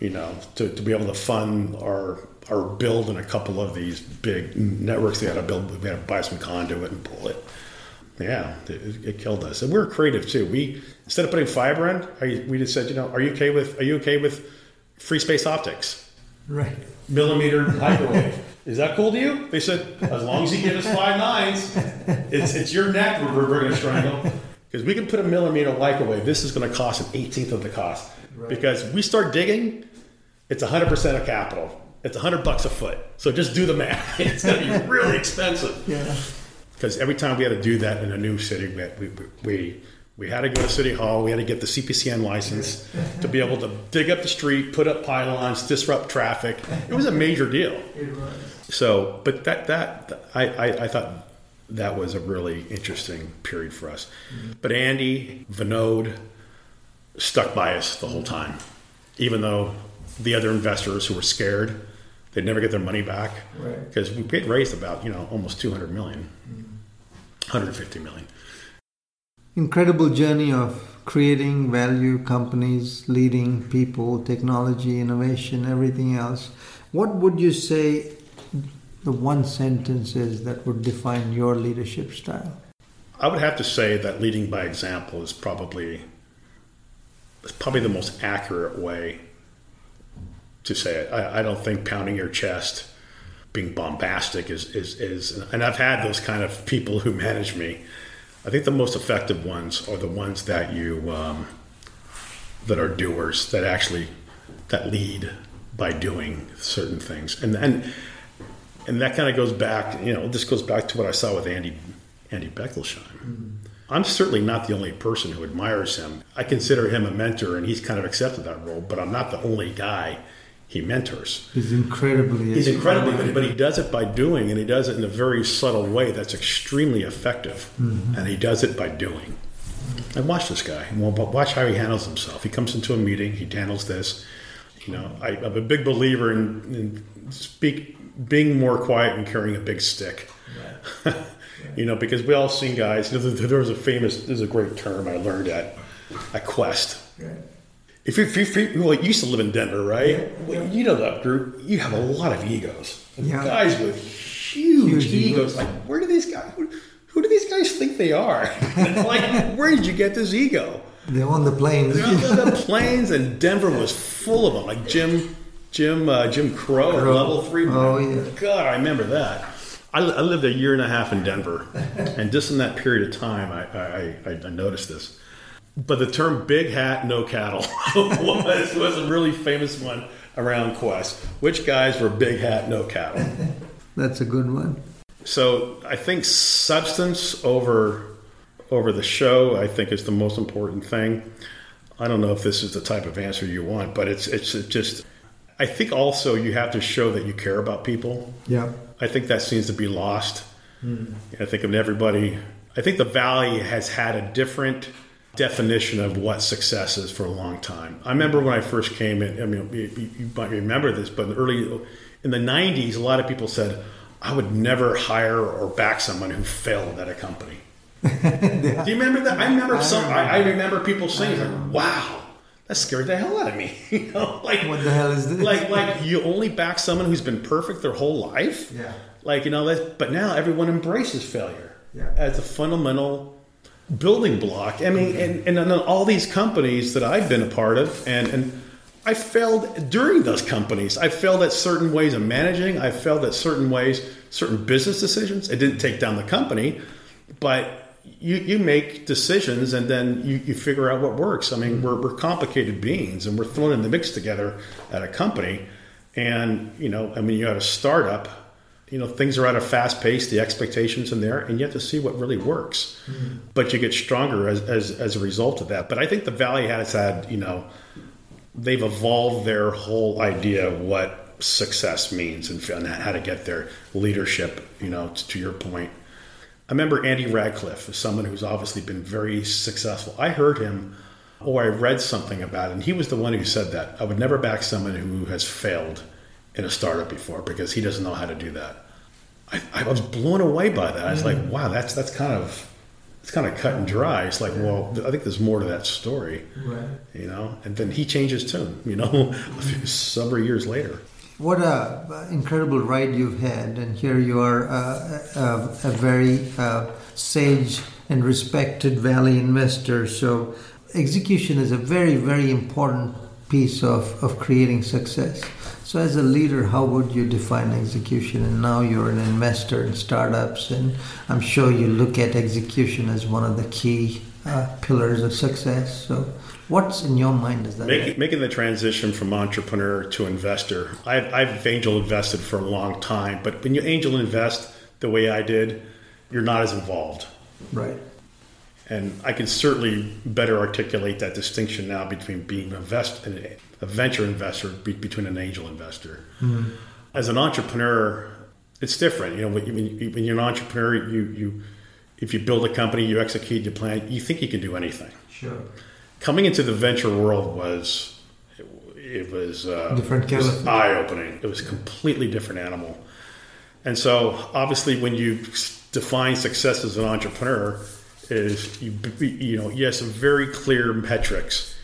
you know, to, to be able to fund our our build in a couple of these big networks they had to build. We had to buy some conduit and pull it. Yeah, it, it killed us. And we were creative too. We instead of putting fiber in, I, we just said, you know, are you okay with are you okay with free space optics? Right. millimeter microwave. Is that cool to you? They said, as long as you give us five nines, it's, it's your neck we're, we're going to strangle. Because because we can put a millimeter microwave. This is going to cost an 18th of the cost because we start digging, it's 100% of capital. It's 100 bucks a foot. So just do the math. It's going to be really expensive. Yeah. Because every time we had to do that in a new city, we, we, we, we had to go to City Hall. We had to get the CPCN license to be able to dig up the street, put up pylons, disrupt traffic. It was a major deal. So, but that that I, I, I thought that was a really interesting period for us. Mm-hmm. But Andy Vinod stuck by us the whole time, even though the other investors who were scared they'd never get their money back Right. because we had raised about you know almost 200 million, mm-hmm. 150 million. Incredible journey of creating value companies, leading people, technology, innovation, everything else. What would you say the one sentence is that would define your leadership style? I would have to say that leading by example is probably is probably the most accurate way to say it. I, I don't think pounding your chest, being bombastic is, is is and I've had those kind of people who manage me. I think the most effective ones are the ones that you um, that are doers that actually that lead by doing certain things and and and that kind of goes back you know this goes back to what I saw with Andy Andy Bechtolsheim. I'm certainly not the only person who admires him. I consider him a mentor, and he's kind of accepted that role. But I'm not the only guy he mentors. He's incredibly. He's incredibly but he does it by doing, and he does it in a very subtle way that's extremely effective. Mm-hmm. And he does it by doing. And watch this guy. Well, but watch how he handles himself. He comes into a meeting. He handles this. You know, I, I'm a big believer in, in speak being more quiet and carrying a big stick. you know, because we all seen guys. You know, there was a famous. There's a great term I learned at at Qwest. If you, if you, if you well, you used to live in Denver, right? Well, you know that group. You have a lot of egos. Yeah. Guys with huge, Huge egos. egos. Like, where do these guys? Who, who do these guys think they are? like, where did you get this ego? They're on the planes. They're on the planes, and Denver was full of them. Like Jim, Jim, uh, Jim Crowe, Crowe. level three. Oh, yeah. God, I remember that. I, I lived a year and a half in Denver, and just in that period of time, I, I, I, noticed this. But the term "big hat, no cattle" was was a really famous one around Qwest. Which guys were big hat, no cattle? That's a good one. So I think substance over over the show, I think, is the most important thing. I don't know if this is the type of answer you want, but it's it's just. I think also you have to show that you care about people. Yeah. I think that seems to be lost. I think of everybody. I think the valley has had a different definition of what success is for a long time. I remember when I first came in. I mean, you, might remember this, but early in the '90s, a lot of people said, "I would never hire or back someone who failed at a company." Do you remember that? I remember some. I, I remember people saying, like, "Wow." That scared the hell out of me. you know, like What the hell is this? Like, like you only back someone who's been perfect their whole life. Yeah. Like you know, that, but now everyone embraces failure Yeah. as a fundamental building block. I mean, and, and in all these companies that I've been a part of, and and I failed during those companies. I failed at certain ways of managing. I failed at certain ways, certain business decisions. It didn't take down the company, but you, you make decisions and then you, you figure out what works. I mean, mm-hmm. we're, we're complicated beings and we're thrown in the mix together at a company. And, you know, I mean, you have a startup, you know, things are at a fast pace, the expectations in there, and you have to see what really works. Mm-hmm. But you get stronger as, as, as a result of that. But I think the Valley has had, you know, they've evolved their whole idea of what success means and, and how to get there. Leadership, you know, to your point. I remember Andy Radcliffe, someone who's obviously been very successful. I heard him, or I read something about it, and he was the one who said that. I would never back someone who has failed in a startup before because he doesn't know how to do that. I, I was blown away by that. I was like, mm. wow, that's that's kind of it's kind of cut and dry. It's like, well, I think there's more to that story, Right. you know. And then he changed his tune, you know, a few several years later. What a incredible ride you've had, and here you are, uh, a, a very uh, sage and respected Valley investor. So, execution is a very, very important piece of, of creating success. So, as a leader, how would you define execution? And now you're an investor in startups, and I'm sure you look at execution as one of the key uh, pillars of success. So, what's in your mind is that? Making, making the transition from entrepreneur to investor. I've, I've angel invested for a long time, but when you angel invest the way I did, you're not as involved. Right. And I can certainly better articulate that distinction now between being invest, a venture investor be, between an angel investor. Mm-hmm. As an entrepreneur, it's different. You know, when, you, when you're an entrepreneur, you, you if you build a company, you execute your plan, you think you can do anything. Sure. Coming into the venture world was it, it was uh, different eye opening. It was a completely different animal. And so, obviously, when you define success as an entrepreneur, is you you know you have some very clear metrics.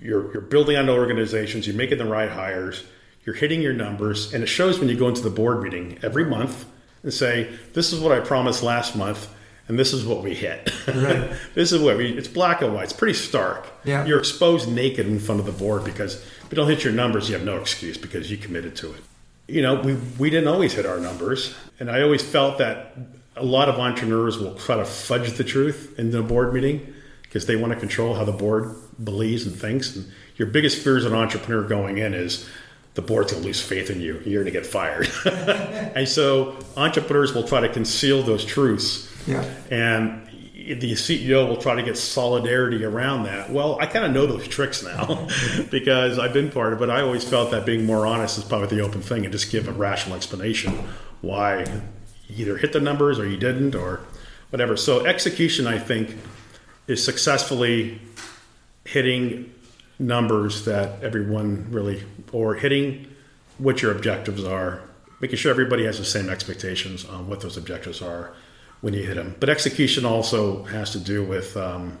You're you're building on organizations. You're making the right hires. You're hitting your numbers, and it shows when you go into the board meeting every month and say, "This is what I promised last month." And this is what we hit. Right. this is what we. It's black and white. It's pretty stark. Yeah. You're exposed naked in front of the board because if you don't hit your numbers, you have no excuse because you committed to it. You know, we we didn't always hit our numbers, and I always felt that a lot of entrepreneurs will try to fudge the truth in the board meeting because they want to control how the board believes and thinks. And your biggest fear as an entrepreneur going in is the board's going to lose faith in you. You're going to get fired. and so entrepreneurs will try to conceal those truths. Yeah. And the CEO will try to get solidarity around that. Well, I kind of know those tricks now because I've been part of it. I always felt that being more honest is probably the open thing and just give a rational explanation why you either hit the numbers or you didn't or whatever. So execution, I think, is successfully hitting numbers that everyone really, or hitting what your objectives are, making sure everybody has the same expectations on what those objectives are when you hit them. But execution also has to do with, um,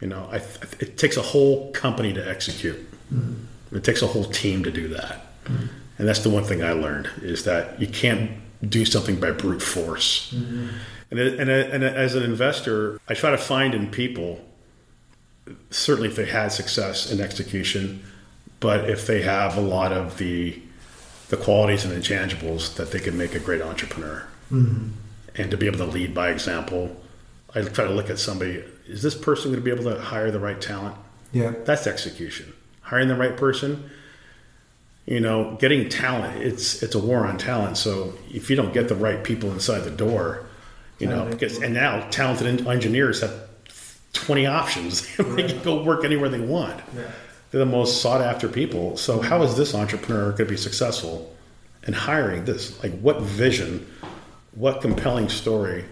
you know, I, it takes a whole company to execute. Mm-hmm. It takes a whole team to do that. Mm-hmm. And that's the one thing I learned is that you can't do something by brute force. Mm-hmm. And, and, and as an investor, I try to find in people, certainly if they had success in execution, but if they have a lot of the the qualities and intangibles that they can make a great entrepreneur. Mm-hmm. And to be able to lead by example, I try to look at somebody, is this person going to be able to hire the right talent? Yeah. That's execution. Hiring the right person, you know, getting talent, it's it's a war on talent. So if you don't get the right people inside the door, you know, because and now talented engineers have 20 options. they can go work anywhere they want. Yeah. They're the most sought after people. So how is this entrepreneur going to be successful in hiring this? Like what vision, what compelling story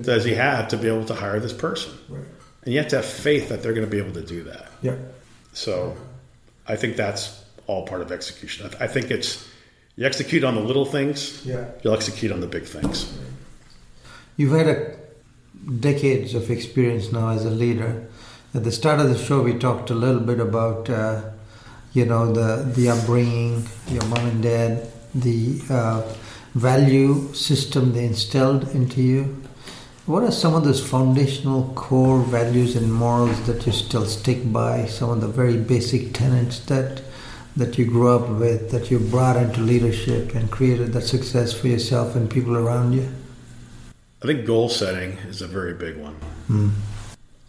does he have to be able to hire this person? Right. And you have to have faith that they're going to be able to do that. Yeah. So I think that's all part of execution. I think it's you execute on the little things, yeah. you'll execute on the big things. You've had a, decades of experience now as a leader. At the start of the show, we talked a little bit about, uh, you know, the the upbringing, your mom and dad, the uh, value system they instilled into you. What are some of those foundational core values and morals that you still stick by? Some of the very basic tenets that that you grew up with, that you brought into leadership and created that success for yourself and people around you? I think goal setting is a very big one. Mm.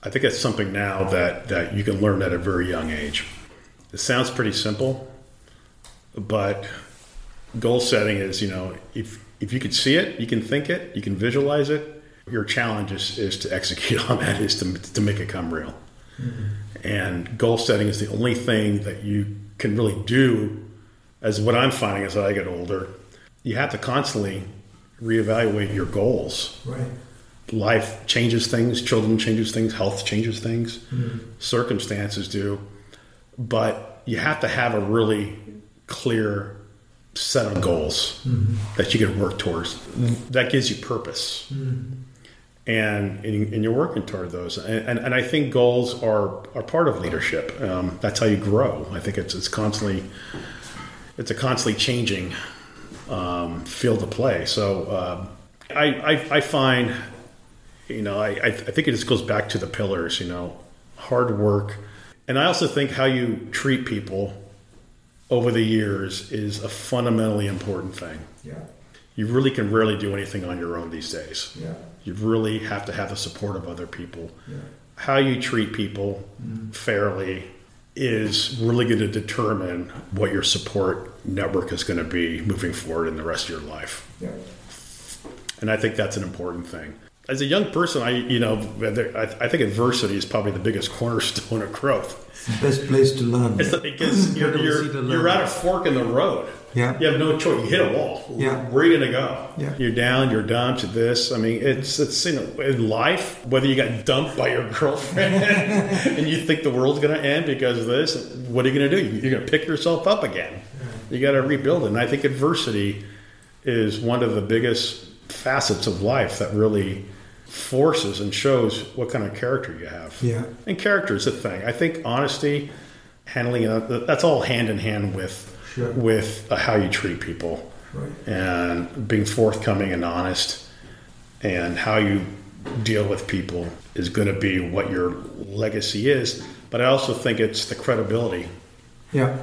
I think it's something now that, that you can learn at a very young age. It sounds pretty simple, but goal setting is, you know, if, if you can see it, you can think it, you can visualize it, your challenge is, is to execute on that, is to, to make it come real. Mm-hmm. And goal setting is the only thing that you can really do, as what I'm finding as I get older. You have to constantly reevaluate your goals. Right. Life changes things, children changes things, health changes things, mm-hmm. circumstances do. But you have to have a really clear set of goals mm-hmm. that you can work towards. That gives you purpose. Mm-hmm. And, and, you're working toward those. And, and, and, I think goals are, are part of leadership. Um, that's how you grow. I think it's, it's constantly, it's a constantly changing um, field to play. So um, I, I, I, find, you know, I, I think it just goes back to the pillars, you know, hard work. And I also think how you treat people over the years is a fundamentally important thing. Yeah. you really can rarely do anything on your own these days. Yeah. You really have to have the support of other people. Yeah. How you treat people mm-hmm. fairly is really going to determine what your support network is going to be moving forward in the rest of your life. Yeah. And I think that's an important thing. As a young person, I you know I, I think adversity is probably the biggest cornerstone of growth. Best place to learn. It's because you're, you're, you're at a fork in the road. Yeah. You have no choice. You hit a wall. Yeah. Where are you going to go? Yeah. You're down, you're dumped, this. I mean, it's, it's you know, in life, whether you got dumped by your girlfriend and you think the world's going to end because of this, what are you going to do? You're going to pick yourself up again. You got to rebuild it. And I think adversity is one of the biggest facets of life that really forces and shows what kind of character you have. Yeah. And character is a thing. I think honesty, handling it, that's all hand in hand with Sure. with uh, how you treat people Right. and being forthcoming and honest and how you deal with people is going to be what your legacy is. But I also think it's the credibility. Yeah.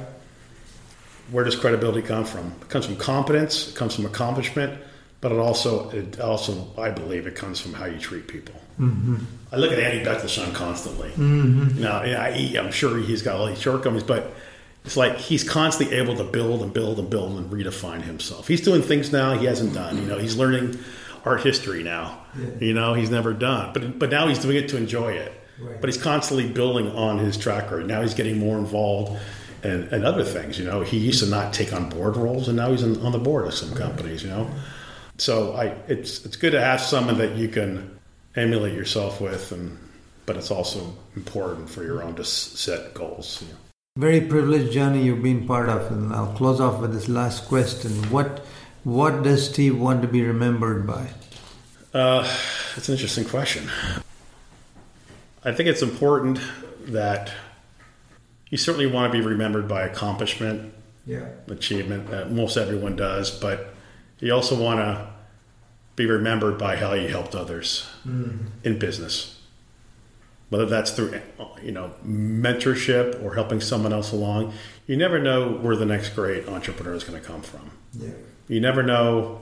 Where does credibility come from? It comes from competence. It comes from accomplishment. But it also, it also, I believe, it comes from how you treat people. Mm-hmm. I look at Andy Bechtolsheim constantly. Mm-hmm. Now, yeah, I, I'm sure he's got all these shortcomings, but it's like he's constantly able to build and build and build and redefine himself. He's doing things now he hasn't done. You know, he's learning art history now. You know, he's never done, but but now he's doing it to enjoy it. Right. But he's constantly building on his track record. Now he's getting more involved and, and other things. You know, he used to not take on board roles, and now he's in, on the board of some companies. You know, so I it's it's good to have someone that you can emulate yourself with, and but it's also important for your own to set goals. You know. Very privileged journey you've been part of, and I'll close off with this last question: What what does Steve want to be remembered by? Uh, that's an interesting question. I think it's important that you certainly want to be remembered by accomplishment, Yeah. achievement that most everyone does, but you also want to be remembered by how you helped others mm-hmm. in business. Whether that's through you know mentorship or helping someone else along, you never know where the next great entrepreneur is going to come from Yeah. you never know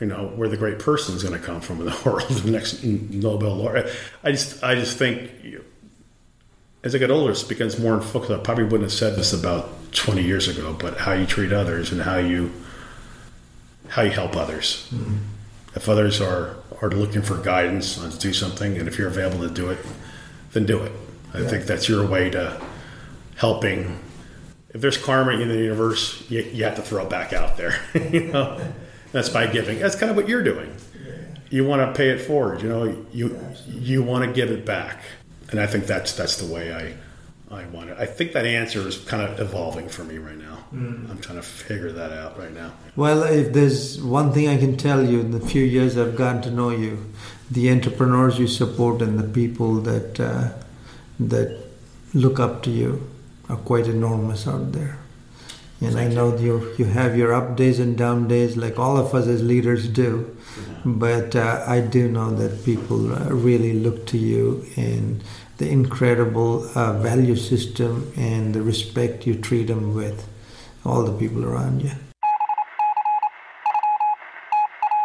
you know where the great person is going to come from in the world the next nobel laureate i just i just think you, as i get older it becomes more focused i probably wouldn't have said this about 20 years ago but how you treat others and how you how you help others mm-hmm. if others are are looking for guidance on to do something and if you're available to do it then do it i think that's your way to helping if there's karma in the universe, you, you have to throw it back out there. you know, that's by giving. That's kind of what you're doing. You want to pay it forward. You know, you you want to give it back, and I think that's that's the way I I want it. I think that answer is kind of evolving for me right now. I'm trying to figure that out right now. Well, if there's one thing I can tell you in the few years I've gotten to know you, the entrepreneurs you support and the people that uh, that look up to you are quite enormous out there. And I know you you have your up days and down days like all of us as leaders do. But uh, I do know that people uh, really look to you and the incredible uh, value system and the respect you treat them with, all the people around you.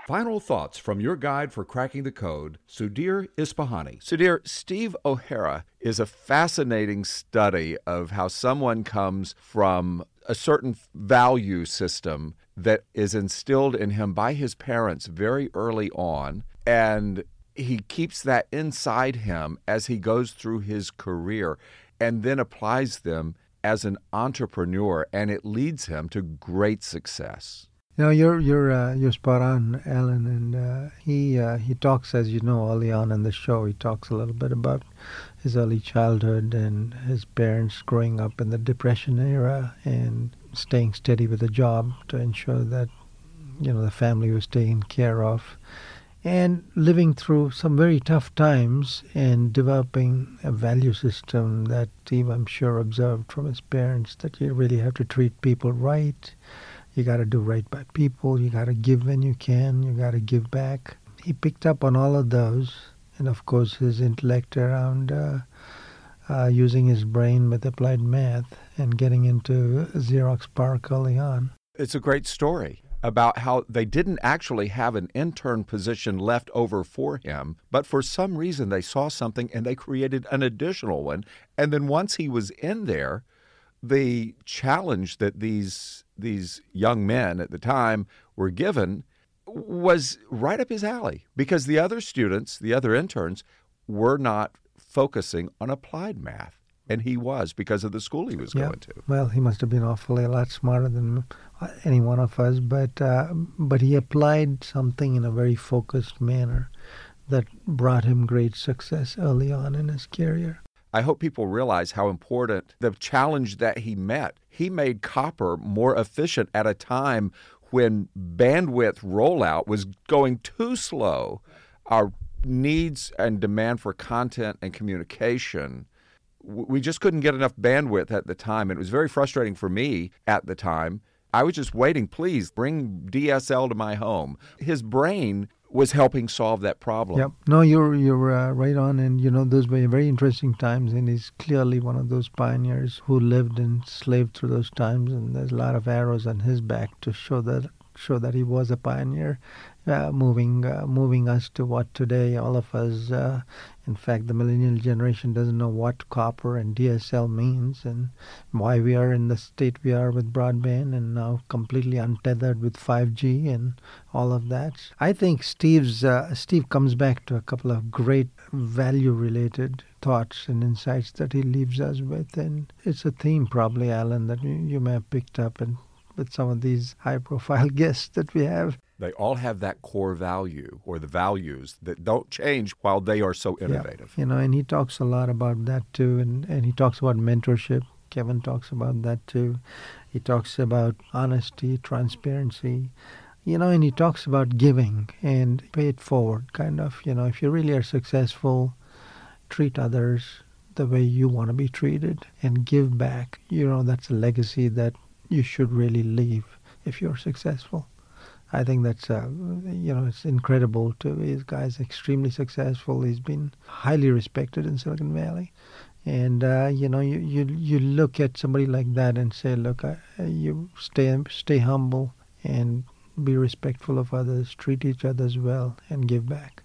Final thoughts from your guide for cracking the code, Sudhir Ispahani. Sudhir, Steve O'Hara is a fascinating study of how someone comes from a certain value system that is instilled in him by his parents very early on. And he keeps that inside him as he goes through his career and then applies them as an entrepreneur, and it leads him to great success. No, you're you're uh, you're spot on, Alan. And uh, he uh, he talks, as you know, early on in the show. He talks a little bit about his early childhood and his parents growing up in the Depression era and staying steady with a job to ensure that you know the family was taken care of, and living through some very tough times and developing a value system that Steve, I'm sure, observed from his parents that you really have to treat people right. You got to do right by people. You got to give when you can. You got to give back. He picked up on all of those, and of course his intellect around uh, uh, using his brain with applied math and getting into Xerox PARC early on. It's a great story. About how they didn't actually have an intern position left over for him, but for some reason they saw something and they created an additional one. And then once he was in there, the challenge that these these young men at the time were given was right up his alley because the other students, the other interns, were not focusing on applied math. And he was because of the school he was Yeah. going to. Well, he must have been awfully a lot smarter than any one of us, but uh, but he applied something in a very focused manner that brought him great success early on in his career. I hope people realize how important the challenge that he met. He made copper more efficient at a time when bandwidth rollout was going too slow. Our needs and demand for content and communication we just couldn't get enough bandwidth at the time. And it was very frustrating for me at the time. I was just waiting, please bring DSL to my home. His brain was helping solve that problem. Yep. No, you're you're uh, right on, and you know those were very interesting times, and he's clearly one of those pioneers who lived and slaved through those times, and there's a lot of arrows on his back to show that show that he was a pioneer, moving uh, moving us to what today all of us, uh, in fact, the millennial generation doesn't know what copper and DSL means, and why we are in the state we are with broadband, and now completely untethered with 5G and all of that. I think Steve's uh, Steve comes back to a couple of great value-related thoughts and insights that he leaves us with, and it's a theme probably, Alan, that you, you may have picked up and with some of these high-profile guests that we have. They all have that core value or the values that don't change while they are so innovative. You know, and he talks a lot about that too, and, and he talks about mentorship. Kevin talks about that too. He talks about honesty, transparency, you know, and he talks about giving and pay it forward, kind of. You know, if you really are successful, treat others the way you want to be treated and give back. You know, that's a legacy that you should really leave if you're successful. I think that's uh, you know it's incredible to this guy's extremely successful. He's been highly respected in Silicon Valley, and uh, you know you, you you look at somebody like that and say, look, you stay stay humble and be respectful of others, treat each other well, and give back.